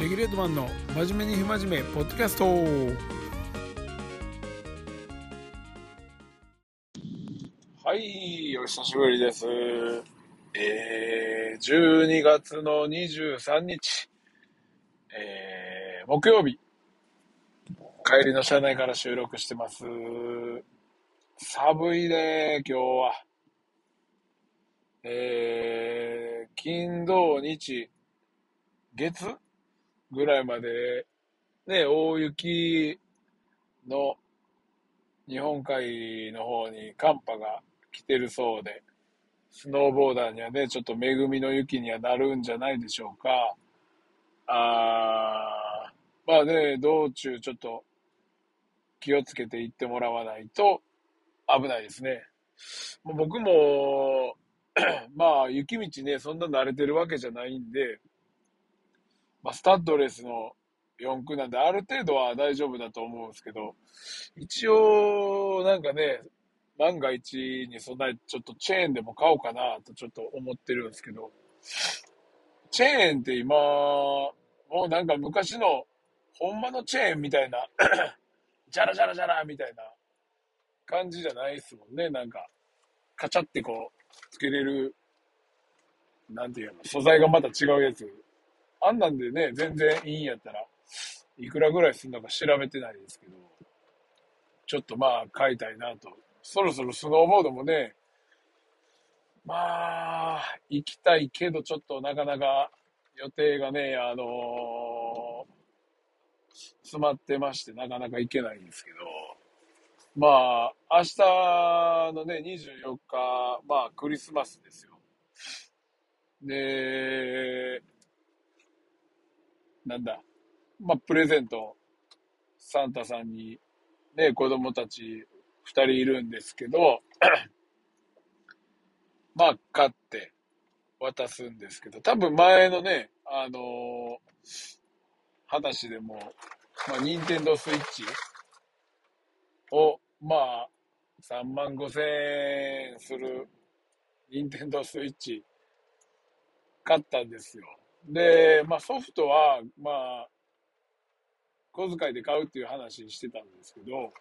レギュレートマンの真面目に不真面目ポッドキャスト。はいお久しぶりです。えー、12月の23日。えー、木曜日。帰りの車内から収録してます。寒いね今日は。えー、金土日。月ぐらいまで、ね、大雪の日本海の方に寒波が来てるそうで、スノーボーダーにはね、ちょっと恵みの雪にはなるんじゃないでしょうか。あー、まあね、道中ちょっと気をつけて行ってもらわないと危ないですね。僕も、まあ雪道ね、そんな慣れてるわけじゃないんで、まあ、スタッドレスの4区なんで、ある程度は大丈夫だと思うんですけど、一応、なんかね、万が一に備えて、ちょっとチェーンでも買おうかなとちょっと思ってるんですけど、チェーンって今、もうなんか昔の、ほんまのチェーンみたいな、ジャラジャラジャラみたいな感じじゃないですもんね。なんか、カチャってこう、つけれる、なんていうの、素材がまた違うやつあんなんでね、全然いいんやったら、いくらぐらいするのか調べてないですけど、ちょっとまあ買いたいなと。そろそろスノーボードもね、まあ、行きたいけど、ちょっとなかなか予定がね、あのー、詰まってまして、なかなか行けないんですけど、まあ、明日のね、24日、まあ、クリスマスですよ。で、なんだ、まあ、プレゼント、サンタさんに、ね、子供たち二人いるんですけど、まあ、買って渡すんですけど、多分前のね、あのー、話でも、まあ、ニンテンドースイッチを、まあ、3万5千円するニンテンドースイッチ買ったんですよ。で、まあソフトは、まあ、小遣いで買うっていう話してたんですけど、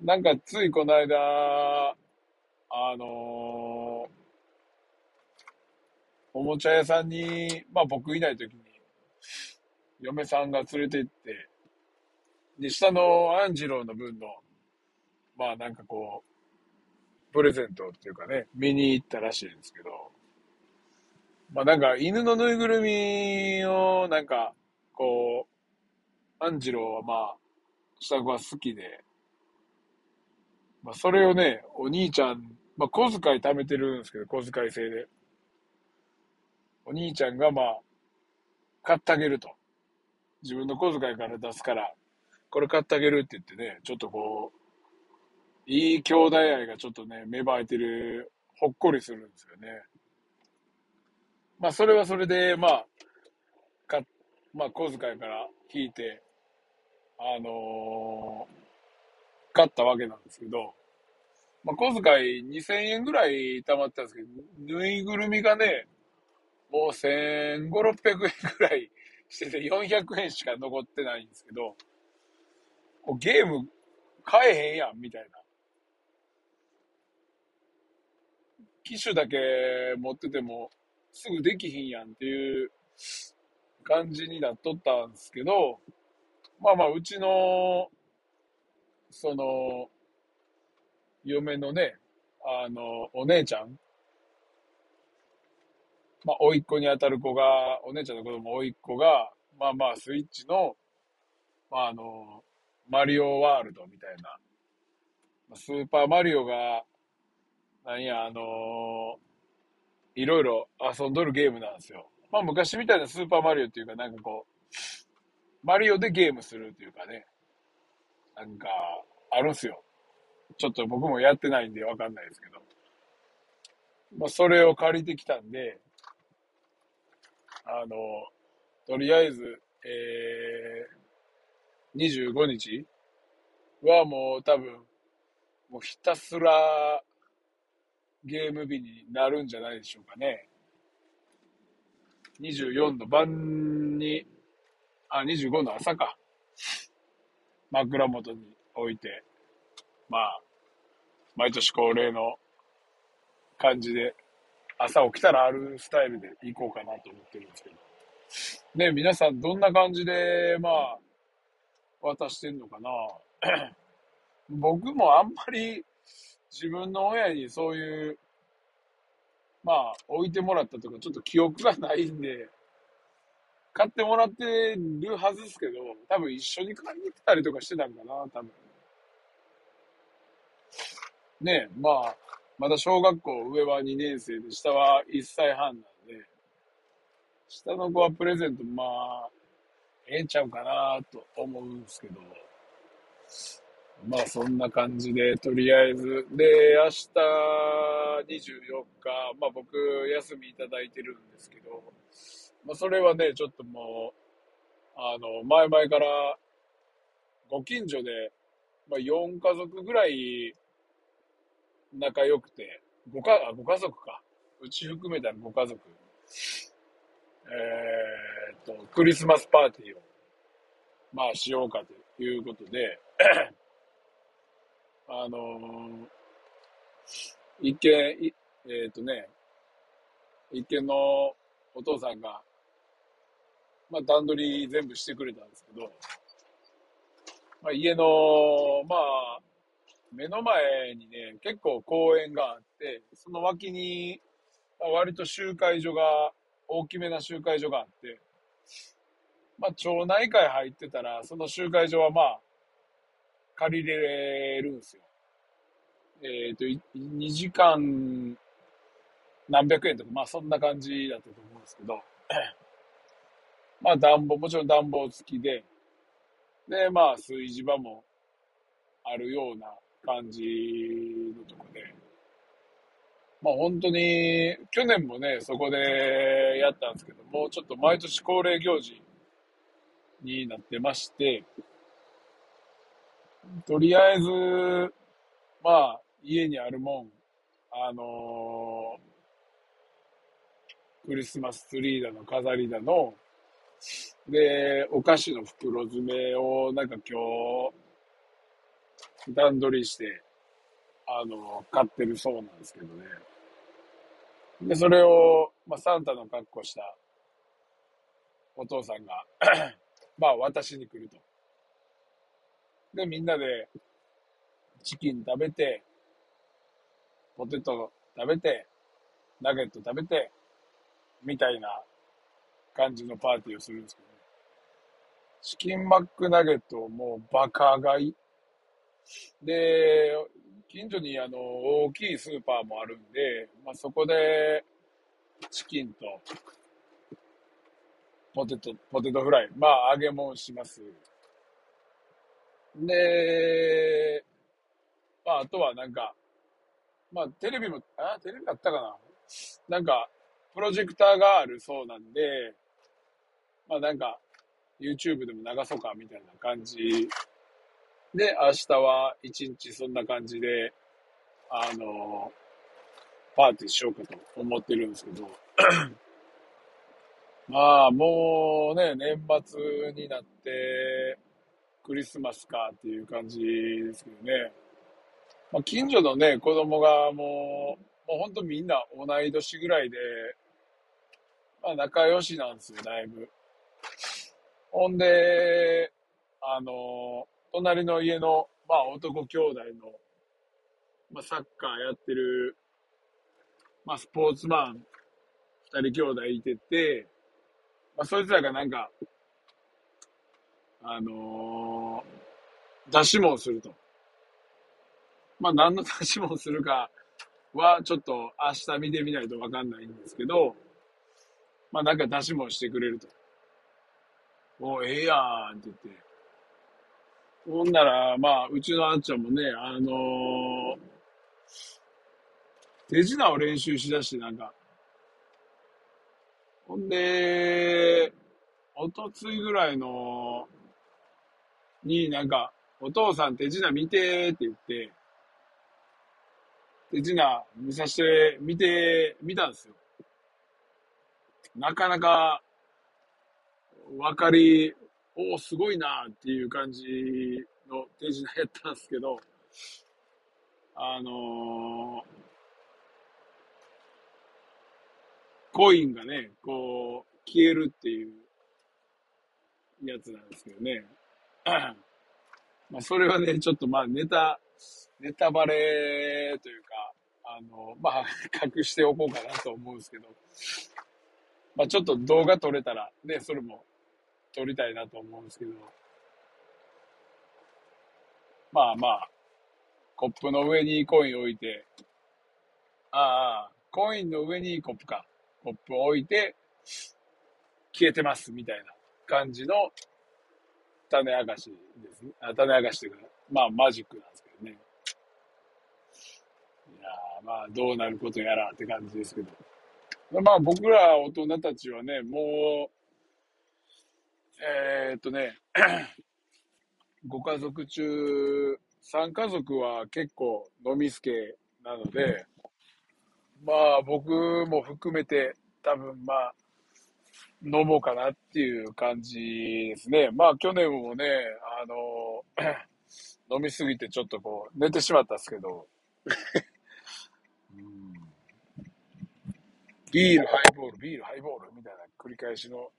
なんかついこの間、あのー、おもちゃ屋さんに、まあ僕いない時に、嫁さんが連れて行って、で、下のアンジローの分の、まあなんかこう、プレゼントっていうかね、見に行ったらしいんですけど、まあなんか犬のぬいぐるみをなんかこう、アンジローはまあ、下子は好きで、まあそれをね、お兄ちゃん、まあ小遣い貯めてるんですけど、小遣い制で。お兄ちゃんがまあ、買ってあげると。自分の小遣いから出すから、これ買ってあげるって言ってね、ちょっとこう、いい兄弟愛がちょっとね、芽生えてる、ほっこりするんですよね。まあ、それはそれで、まあ、か、まあ、小遣いから引いて、あのー、買ったわけなんですけど、まあ、小遣い2000円ぐらい貯まったんですけど、ぬいぐるみがね、もう1500、600円ぐらいしてて400円しか残ってないんですけど、もうゲーム買えへんやん、みたいな。機種だけ持ってても、すぐできひんやんっていう感じになっとったんですけど、まあまあ、うちの、その、嫁のね、あの、お姉ちゃん、まあ、甥っ子に当たる子が、お姉ちゃんの子供、甥っ子が、まあまあ、スイッチの、まああの、マリオワールドみたいな、スーパーマリオが、なんや、あのーいろいろ遊んどるゲームなんですよ。まあ昔みたいなスーパーマリオっていうかなんかこう、マリオでゲームするっていうかね、なんか、あるんすよ。ちょっと僕もやってないんでわかんないですけど。まあそれを借りてきたんで、あの、とりあえず、えー、25日はもう多分、もうひたすらゲーム日になるんじゃないでしょうかね。24の晩にあ、25の朝か。枕元に置いて、まあ、毎年恒例の感じで、朝起きたらあるスタイルで行こうかなと思ってるんですけど。ね、皆さんどんな感じで、まあ、渡してんのかな 僕もあんまり自分の親にそういう、まあ、置いてもらったとか、ちょっと記憶がないんで、買ってもらってるはずですけど、多分一緒に買いに行ったりとかしてたんかな、多分。ねえまあ、まだ小学校上は2年生で、下は1歳半なんで、下の子はプレゼント、まあ、ええんちゃうかなと思うんですけど、まあそんな感じで、とりあえず、で、明日24日、まあ僕休みいただいてるんですけど、まあそれはね、ちょっともう、あの、前々からご近所で、まあ4家族ぐらい仲良くて、ごか、あ、ご家族か。うち含めたらご家族。えー、っと、クリスマスパーティーを、まあしようかということで、あの、一見、えっ、ー、とね、一見のお父さんが、まあ段取り全部してくれたんですけど、まあ家の、まあ、目の前にね、結構公園があって、その脇に、まあ、割と集会所が、大きめな集会所があって、まあ町内会入ってたら、その集会所はまあ、借りれるんですよ。えっ、ー、と、2時間何百円とか、まあそんな感じだったと思うんですけど、まあ暖房、もちろん暖房付きで、で、まあ炊事場もあるような感じのとこで、まあ本当に、去年もね、そこでやったんですけど、もうちょっと毎年恒例行事になってまして、とりあえず、まあ、家にあるもん、あのー、クリスマスツリーだの、飾りだの、で、お菓子の袋詰めを、なんか今日、段取りして、あのー、買ってるそうなんですけどね。で、それを、まあ、サンタの格好したお父さんが まあ、渡しに来ると。で、みんなでチキン食べて、ポテト食べて、ナゲット食べて、みたいな感じのパーティーをするんですけどね。チキンマックナゲットをもうバカ買い。で、近所にあの、大きいスーパーもあるんで、まあ、そこで、チキンと、ポテト、ポテトフライ、まあ、揚げ物します。で、まあ、あとはなんか、まあ、テレビも、あ、テレビだったかな？なんか、プロジェクターがあるそうなんで、まあなんか、YouTube でも流そうかみたいな感じ。で、明日は一日そんな感じで、あの、パーティーしようかと思ってるんですけど、まあもうね、年末になって、クリスマスかっていう感じですけどね。まあ、近所のね、子供がもう、もうほんとみんな同い年ぐらいで、まあ仲良しなんですよ、だいぶ。ほんで、あの、隣の家の、まあ男兄弟の、まあサッカーやってる、まあスポーツマン二人兄弟いてて、まあそいつらがなんか、あのー、出し物すると。まあ、何の出し物するかは、ちょっと明日見てみないとわかんないんですけど、まあ、なんか出し物してくれると。おええやんって言って。ほんなら、まあ、うちのあっちゃんもね、あのー、手品を練習しだして、なんか、ほんで、おとついぐらいの、になんか、お父さん手品見てって言って、手品見させて、見て、見たんですよ。なかなか、わかり、おお、すごいなっていう感じの手品やったんですけど、あのーコインがね、こう、消えるっていうやつなんですけどね。まあ、それはね、ちょっとまあ、ネタ、ネタバレというか、あの、まあ、隠しておこうかなと思うんですけど、まあ、ちょっと動画撮れたら、ね、それも撮りたいなと思うんですけど、まあまあ、コップの上にコイン置いて、ああ、コインの上にコップか。コップを置いて、消えてますみたいな感じの種明かしですね。あ種明かしというか、まあマジックなんですけどね。いやまあどうなることやらって感じですけど。まあ僕ら大人たちはね、もう、えー、っとね、ご家族中、3家族は結構飲みすけなので、まあ僕も含めて多分まあ飲もうかなっていう感じですね。まあ去年もね、あの、飲みすぎてちょっとこう寝てしまったんですけど、うん。ビール、ハイボール、ビール、ハイボールみたいな繰り返しの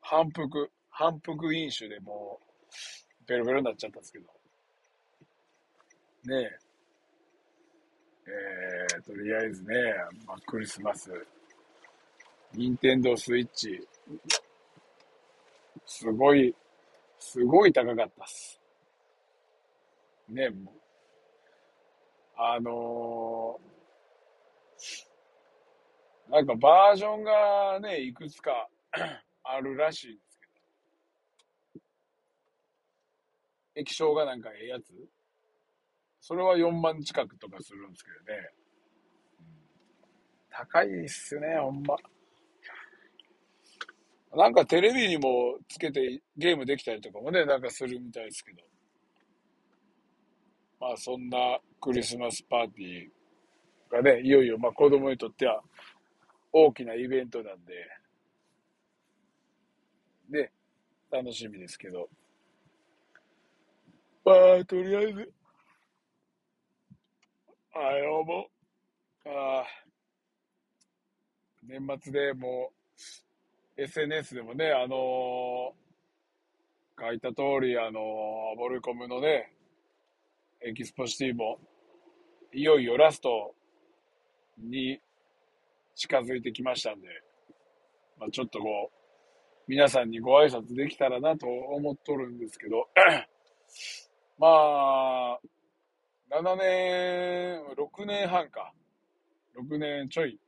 反復、反復飲酒でもうベロベロになっちゃったんですけど、ねえ。えー、とりあえずね、まあ、クリスマス、ニンテンドースイッチ、すごい、すごい高かったっす。ね、もう。あのー、なんかバージョンがね、いくつか あるらしいんですけど。液晶がなんかええやつ？それは4万近くとかするんですけどね。高いっすね、ほんま。なんかテレビにもつけてゲームできたりとかもね、なんかするみたいですけど。まあそんなクリスマスパーティーがね、いよいよまあ子供にとっては大きなイベントなんで、ね、楽しみですけど。まあ、とりあえず、あよもう、あ年末でもう、SNS でもね、あのー書いた通り、あのーボルコムのね、エキスポシティも、いよいよラストに近づいてきましたんで、まあ、ちょっとこう、皆さんにご挨拶できたらなと思っとるんですけど、まあ、7年、6年半か。6年ちょい、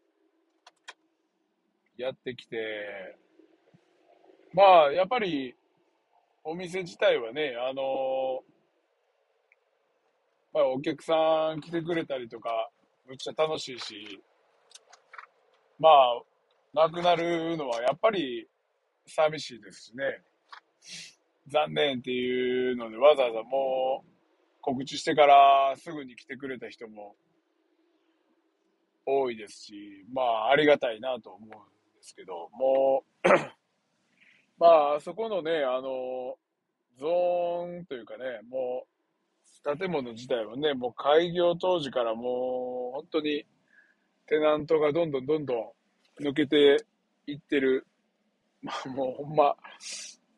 やってきて、まあ、やっぱり、お店自体はね、あのまあ、お客さん来てくれたりとか、むっちゃ楽しいし、まあ、なくなるのはやっぱり寂しいですしね。残念っていうので、わざわざもう告知してからすぐに来てくれた人も多いですし、まあ、ありがたいなと思うですけど、もうまあ、あそこのね、あの、ゾーンというかね、もう、建物自体はね、もう開業当時からもう、本当に、テナントがどんどんどんどん抜けていってる。まあもうほんま、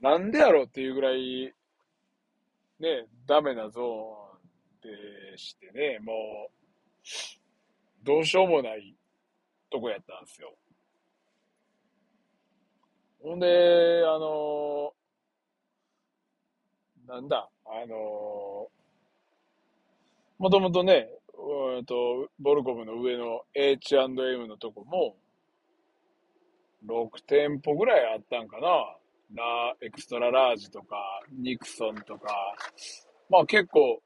なんでやろうっていうぐらい、ね、ダメなゾーンでしてね、もう、どうしようもないとこやったんですよ。ほんで、あのなんだ、あのもともとね、うんと、ボルコムの上の H&M のとこも、6店舗ぐらいあったんかな。ラ、エクストララージとか、ニクソンとか、まあ結構、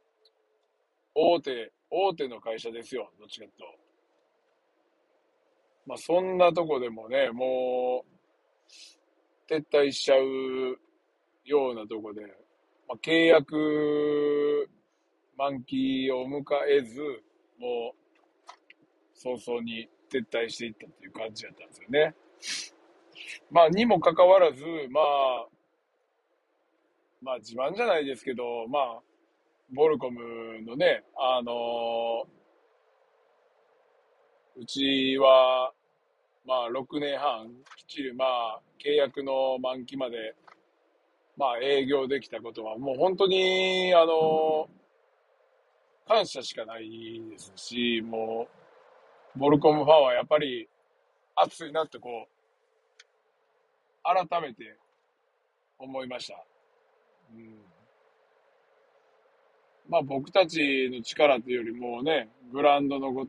大手、大手の会社ですよ、どっちかと。まあそんなとこでもね、もう、撤退しちゃうようなとこで、まあ、契約満期を迎えず、もう、早々に撤退していったっていう感じだったんですよね。まあ、にもかかわらず、まあ、まあ自慢じゃないですけど、まあ、ボルコムのね、あのうちは、まあ6年半、きっちりまあ契約の満期まで、まあ営業できたことは、もう本当に、あの感謝しかないですし、もう、ボルコムファンはやっぱり熱いなってこう、改めて思いました。うん、まあ僕たちの力っていうよりもね、ブランドのご、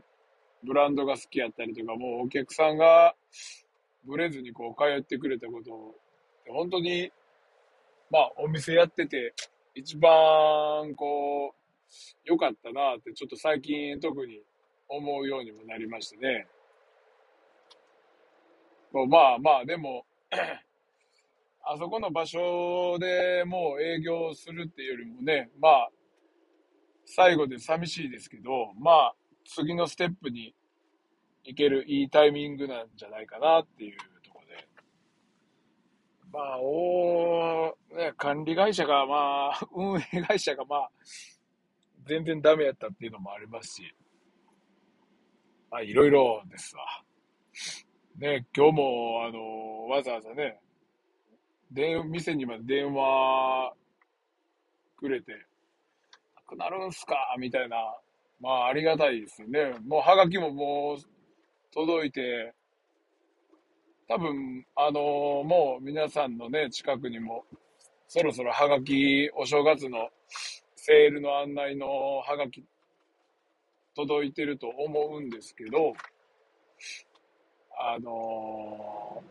ブランドが好きやったりとか、もうお客さんがブレずにこう通ってくれたことを、本当に、まあお店やってて、一番こう、良かったなってちょっと最近特に思うようにもなりましてね。まあまあ、でも あそこの場所でもう営業するっていうよりもね、まあ、最後で寂しいですけど、まあ、次のステップに行けるいいタイミングなんじゃないかなっていうとこで。まあ、おね、管理会社が、まあ、運営会社が、まあ、全然ダメやったっていうのもありますし、まあ、いろいろですわ。ね、今日も、あの、わざわざね、電、店にまで電話くれて、なくなるんすかみたいな。まあ、ありがたいですね。もう、はがきももう、届いて、多分、あのもう皆さんのね、近くにも、そろそろはがき、お正月のセールの案内のはがき、届いてると思うんですけど、あの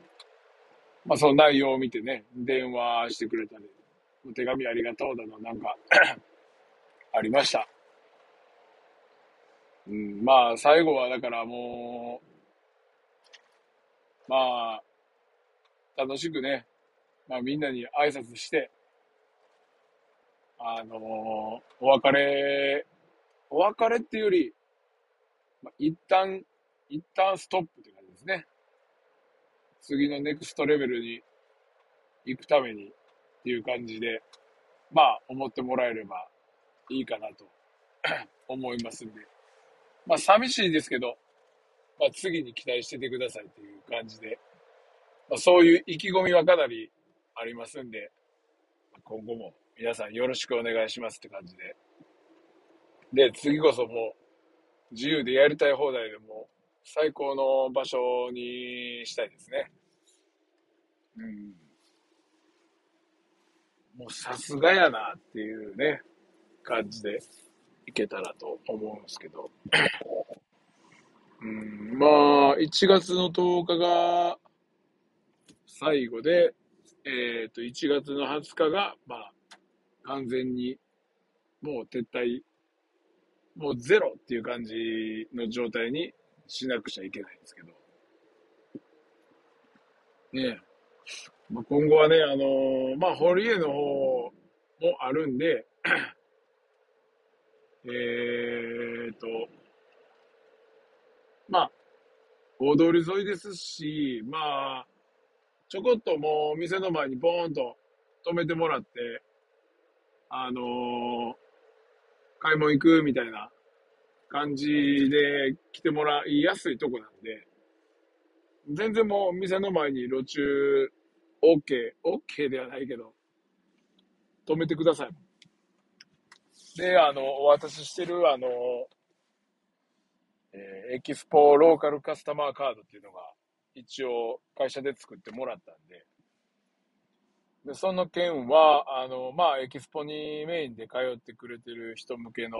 ー、まあ、その内容を見てね、電話してくれたり、お手紙ありがとうだの、なんか ありました。うん、まあ、最後はだからもう、まあ、楽しくね、まあみんなに挨拶して、あのー、お別れ、お別れっていうより、まあ、一旦、一旦ストップって感じですね。次のネクストレベルに行くためにっていう感じで、まあ、思ってもらえればいいかなと 思いますんで。まあ、寂しいですけど、まあ、次に期待しててくださいという感じで、まあ、そういう意気込みはかなりありますんで、今後も皆さんよろしくお願いしますって感じで。で、次こそもう自由でやりたい放題でも最高の場所にしたいですね。うん。もうさすがやなっていうね、感じでいけたらと思うんですけど。うん、まあ、1月の10日が最後で、えっ、ー、と、1月の20日が、まあ、完全にもう撤退、もうゼロっていう感じの状態にしなくちゃいけないんですけど。ねまあ、今後はね、あのー、まあ、堀江の方もあるんで、えっと、まあ、大通り沿いですし、まあ、ちょこっともう店の前にボーンと止めてもらって、あのー、買い物行くみたいな感じで来てもらいやすいとこなんで、全然もう店の前に路中 OK、OK ではないけど、止めてください。で、あの、お渡ししてる、あの、えー、エキスポローカルカスタマーカードっていうのが、一応会社で作ってもらったんで、で、その件は、あの、まあ、エキスポにメインで通ってくれてる人向けの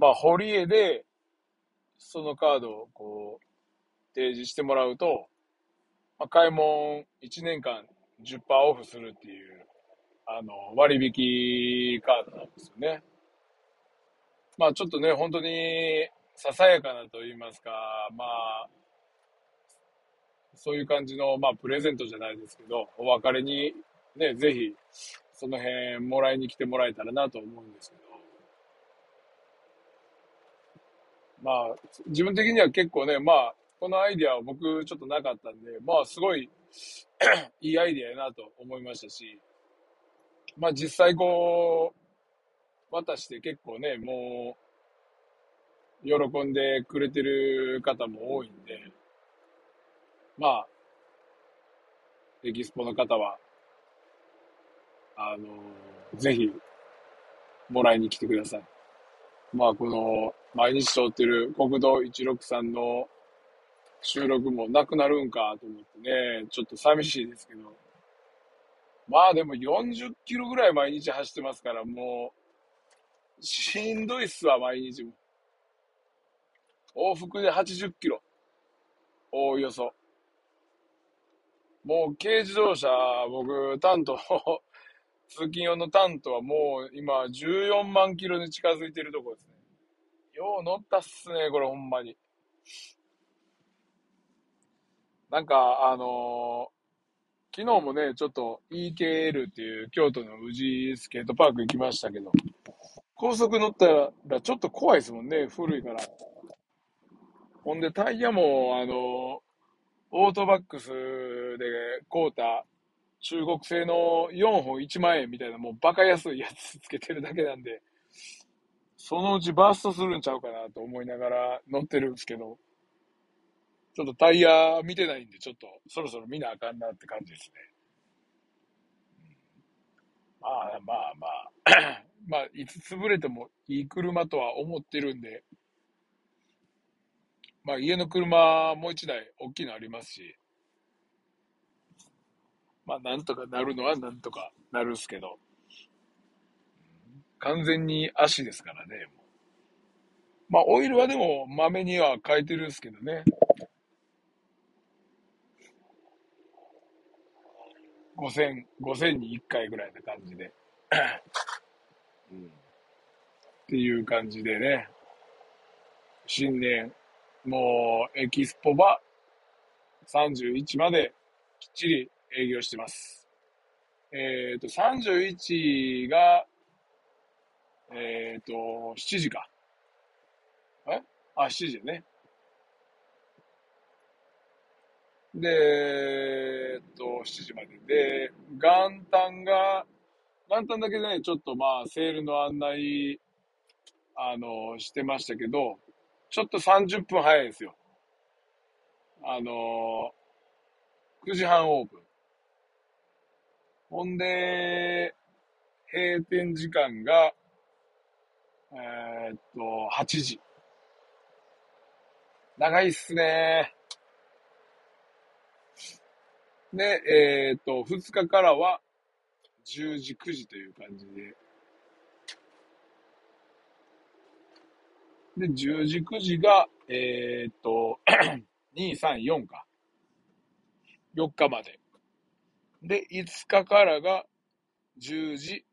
まあ、堀江で、そのカードをこう、提示してもらうと、まあ、買い物1年間10%オフするっていう、あの、割引カードなんですよね。まあ、ちょっとね、本当に、ささやかなと言いますか、まあ、そういう感じの、まあ、プレゼントじゃないですけど、お別れに、ね、ぜひ、その辺もらいに来てもらえたらなと思うんですけど、まあ、自分的には結構ね、まあ、このアイディアは僕ちょっとなかったんで、まあ、すごい いいアイディアやなと思いましたし、まあ実際こう、渡して結構ね、もう、喜んでくれてる方も多いんで、まあ、エキスポの方は、あの、ぜひ、もらいに来てください。まあ、この、毎日通ってる国道163の収録もなくなるんかと思ってね、ちょっと寂しいですけど。まあでも40キロぐらい毎日走ってますから、もう、しんどいっすわ、毎日も。往復で80キロ。おおよそ。もう軽自動車、僕、タント、通勤用のタントはもう今14万キロに近づいてるとこですね。よう乗ったっすね、これほんまに。なんか、あのー、昨日もね、ちょっと EKL っていう京都の宇治スケートパーク行きましたけど、高速乗ったらちょっと怖いですもんね、古いから。ほんでタイヤも、あのオートバックスで買うた中国製の4本1万円みたいなもうバカ安いやつつけてるだけなんで、そのうちバーストするんちゃうかなと思いながら乗ってるんですけど、ちょっとタイヤ見てないんで、ちょっとそろそろ見なあかんなって感じですね。まあまあまあ、まあ、いつ潰れてもいい車とは思ってるんで、まあ家の車もう一台大きいのありますし、まあなんとかなるのはなんとかなるっすけど、完全に足ですからね。まあオイルはでも豆には変えてるんですけどね。5000、5000に1回ぐらいな感じで。っていう感じでね。新年もう、エキスポは31まできっちり営業してます。えっ、ー、と、31が、えっ、ー、と、7時か。え？あ、7時ね。で、えっと、7時まで。で、元旦が、元旦だけでね、ちょっとまあ、セールの案内、あの、してましたけど、ちょっと30分早いですよ。あの、9時半オープン。ほんで、閉店時間が、えー、っと、8時。長いっすねで、えー、っと、2日からは10時、9時という感じで、で、10時、9時が、えー、っと、2、3、4か。4日まで。で、5日からが10時、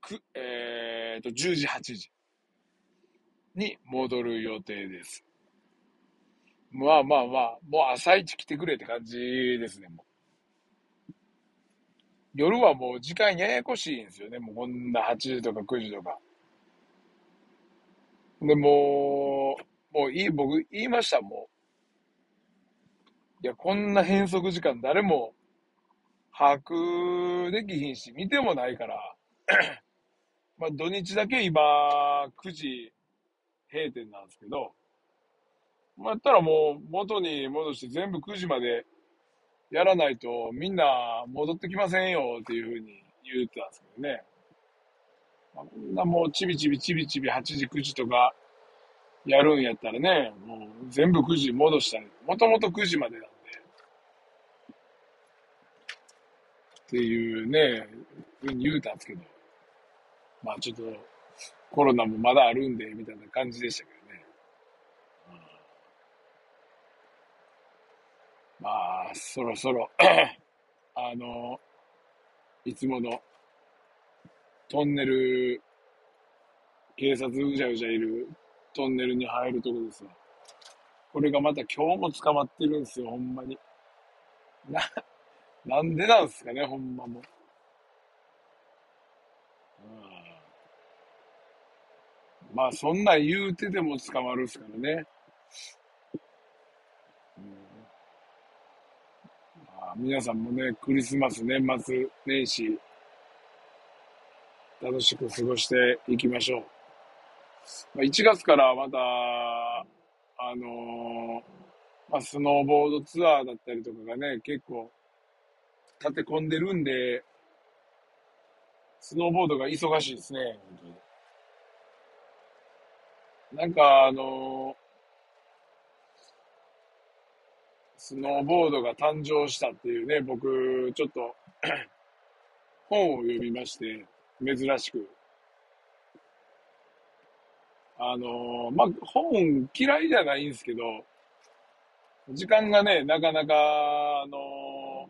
くえー、っと、10時、8時に戻る予定です。まあまあまあ、もう朝一来てくれって感じですね、もう。夜はもう時間ややこしいんですよね。もうこんな8時とか9時とか。で、もう、もういい、僕言いました、もう。いや、こんな変則時間誰も把握できひんし、見てもないから、まあ土日だけ今、9時閉店なんですけど、まあ、やったらもう元に戻して全部9時までやらないとみんな戻ってきませんよっていうふうに言ってたんですけどね。こんなもうちびちびちびちび8時、9時とかやるんやったらね、もう全部9時戻したら、もともと9時までなんで。っていうね、ふうに言うたんですけど、まあちょっとコロナもまだあるんで、みたいな感じでしたけどね。まあ、そろそろ あの、いつものトンネル、警察うじゃうじゃいるトンネルに入るとこですわ。これがまた今日も捕まってるんですよ、ほんまに。な、なんでなんすかね、ほんまも。うん、まあ、そんなん言うてでも捕まるっすからね。うんまあ、皆さんもね、クリスマス、年末年始、楽しく過ごしていきましょう。まあ、1月からまた、あのーまあ、スノーボードツアーだったりとかがね、結構立て込んでるんで、スノーボードが忙しいですね、本当に。なんか、あのスノーボードが誕生したっていうね、僕、ちょっと 本を読みまして、珍しく。あのまあ、本嫌いじゃないんですけど、時間がね、なかなか、あの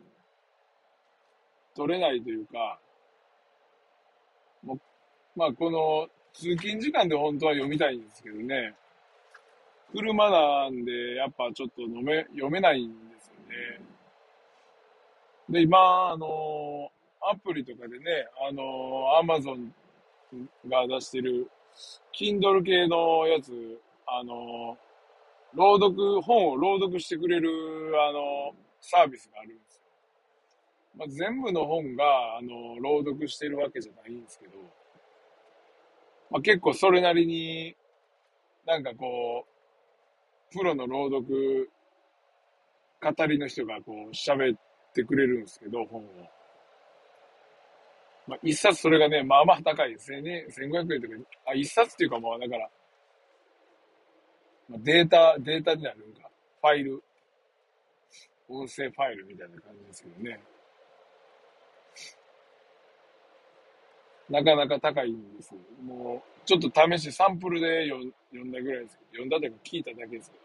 取れないというか、もまあ、この通勤時間で本当は読みたいんですけどね、車なんで、やっぱちょっと飲め、読めないんですよね。で、今、あのアプリとかでね、あのアマゾンが出してる、Kindle 系のやつ、あの朗読、本を朗読してくれる、あのサービスがあるんですよ。まあ、全部の本が、あの朗読してるわけじゃないんですけど、まあ、結構それなりに、なんかこう、プロの朗読、語りの人がこう喋ってくれるんですけど、本を。まあ、一冊それがね、まあまあ高いですね。1500円とか、あ、一冊っていうかまあだから、まあ、データ、データになるんか。ファイル。音声ファイルみたいな感じですけどね。なかなか高いんですよ。もう、ちょっと試し、サンプルで読んだぐらいですけど、読んだというか聞いただけですけど。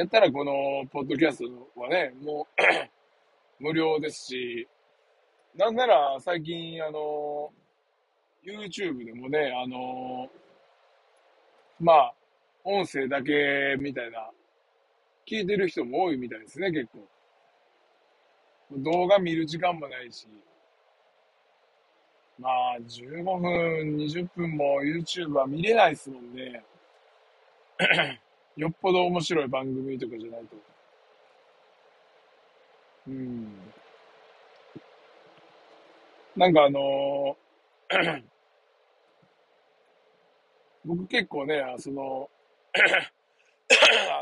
やったらこの、ポッドキャストはね、もう無料ですし、なんなら最近、あの、YouTube でもね、あの、まあ、音声だけみたいな、聞いてる人も多いみたいですね、結構。動画見る時間もないし、まあ、15分、20分も YouTube は見れないですもんね。よっぽど面白い番組とかじゃないと。うん。なんかあのー僕結構ね、その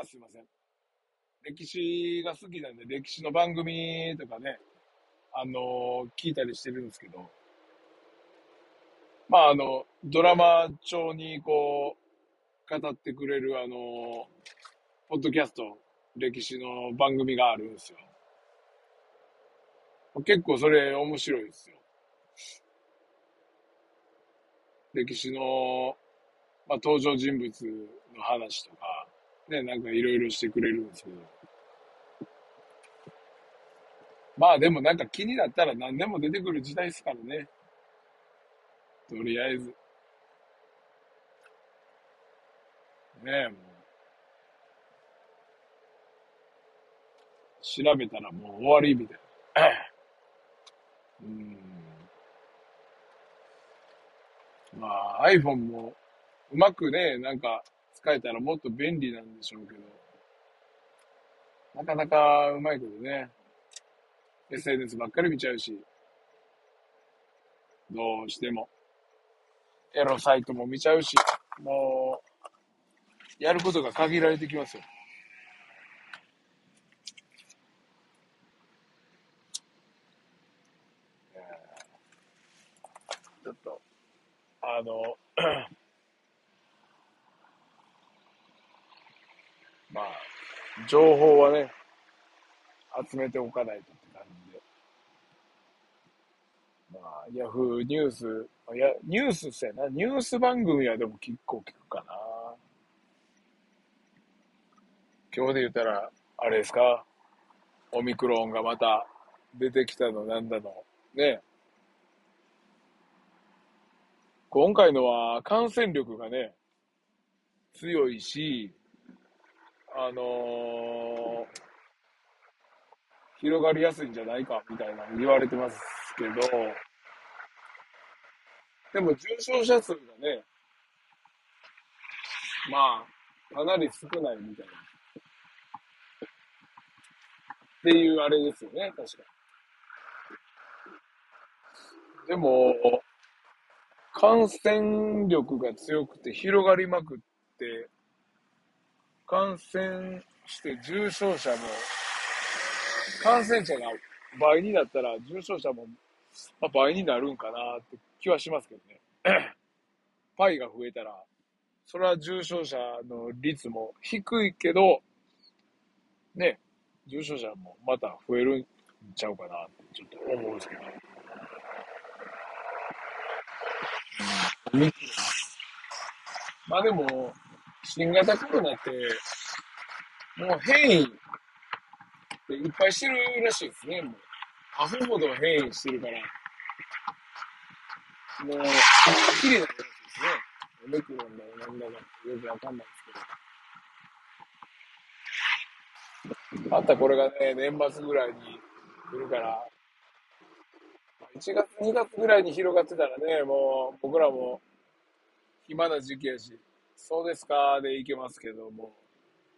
あ、すいません。歴史が好きなんで、歴史の番組とかね、あのー、聞いたりしてるんですけど、まあ、あの、ドラマ調にこう、語ってくれる、あの、ポッドキャスト、歴史の番組があるんですよ。結構それ面白いですよ。歴史の、まあ、登場人物の話とか、ね、なんかいろいろしてくれるんですけど。まあでもなんか気になったら何でも出てくる時代ですからね。とりあえず。ねえ、もう。調べたらもう終わりみたいな。うん。まあ iPhone もうまくね、なんか使えたらもっと便利なんでしょうけど、なかなかうまいことね、SNS ばっかり見ちゃうし、どうしても。エロサイトも見ちゃうし、もう、やることが限られてきますよ。ちょっと、あの、まあ、情報はね、集めておかないとって感じで。まあ、ヤフーニュース、いや、ニュースっすやな。ニュース番組はでも結構聞くかな。今日で言ったら、あれですか？オミクロンがまた出てきたのなんだの。ね。今回のは感染力がね、強いし、あのー、広がりやすいんじゃないかみたいな言われてますけど、でも重症者数がね、まあ、かなり少ないみたいな。っていうあれですよね、確かでも、感染力が強くて広がりまくって、感染して重症者も、感染者が倍になったら重症者も、ま、倍になるんかなって気はしますけどね。パイが増えたら、それは重症者の率も低いけど、ね、重症者もまた増えるんちゃうかなってちょっと思うんですけど。うん、まあでも、新型コロナって、もう変異っていっぱいしてるらしいですね、もう。アホほど変異してるから、もう、きりならしいですね。オミクロンだろ、なんだかよくわかんないですけど。またこれがね、年末ぐらいに来るから、1月、2月ぐらいに広がってたらね、もう僕らも暇な時期やし、そうですかでいけますけども、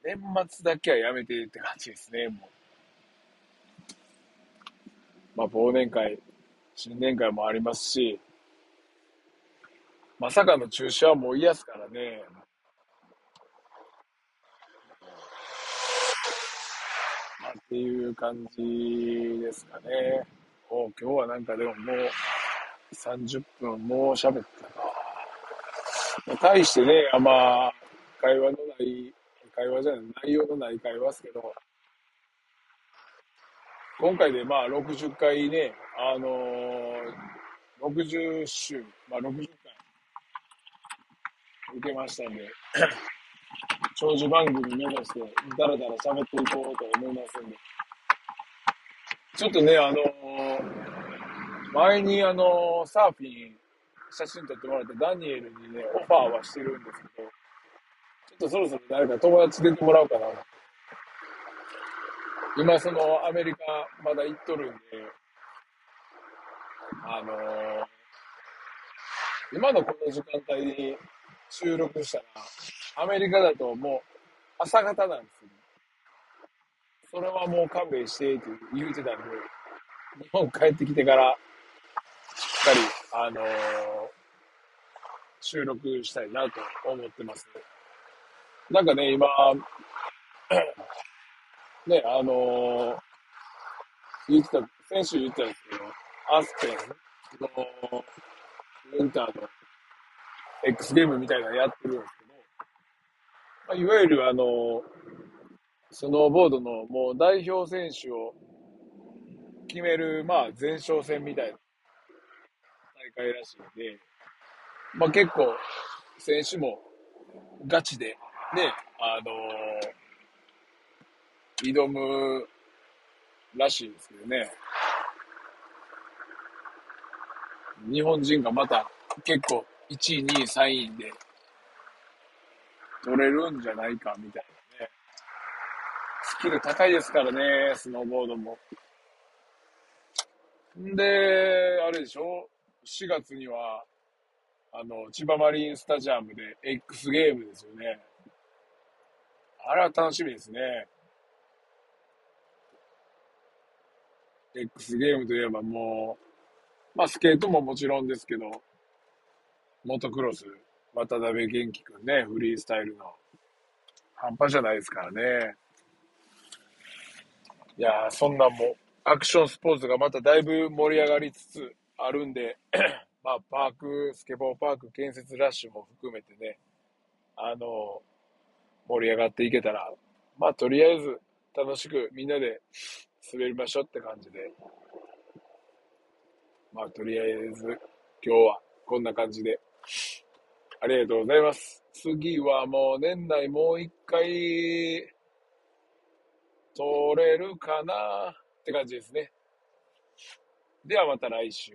年末だけはやめてって感じですね、もう。まあ、忘年会、新年会もありますし、まさかの中止はもう嫌すからね。っていう感じですかね。お今日はなんかでももう30分もう喋ったか。まあ、対してね、あまあ、会話のない、会話じゃない、内容のない会話ですけど、今回でまあ60回ね、あのー、60週、まあ60回受けましたんで、長寿番組目指して、だらだら喋っていこうと思いますんで。ちょっとね、あの、前にあの、サーフィン、写真撮ってもらったダニエルにね、オファーはしてるんですけど、ちょっとそろそろ誰か友達出てもらおうかな。今そのアメリカまだ行っとるんで、あのー、今のこの時間帯に収録したら、アメリカだともう朝方なんですよ、ね。それはもう勘弁してって言うてたんで、日本帰ってきてから、しっかり、あのー、収録したいなと思ってます。なんかね、今、ね、あのー、言ってた、先週言ってたんですけど、アスペンのウィンターの X ゲームみたいなのやってるんですけど、まあ、いわゆるあの、スノーボードのもう代表選手を決める、まあ前哨戦みたいな大会らしいんで、まあ結構選手もガチでね、あのー挑むらしいですけどね。日本人がまた結構1位、2位、3位で取れるんじゃないかみたいな。キル高いですからね、スノーボードも。んで、あれでしょ ?4 月には、あの、千葉マリンスタジアムで X ゲームですよね。あれは楽しみですね。X ゲームといえばもう、まあスケートももちろんですけど、モトクロス、渡辺元気くんね、フリースタイルの。半端じゃないですからね。いやー、そんなんも、アクションスポーツがまただいぶ盛り上がりつつあるんで、まあ、パーク、スケボーパーク建設ラッシュも含めてね、あの、盛り上がっていけたら、まあ、とりあえず楽しくみんなで滑りましょうって感じで。まあ、とりあえず、今日はこんな感じで。ありがとうございます。次はもう年内もう一回、取れるかなって感じですね。ではまた来週。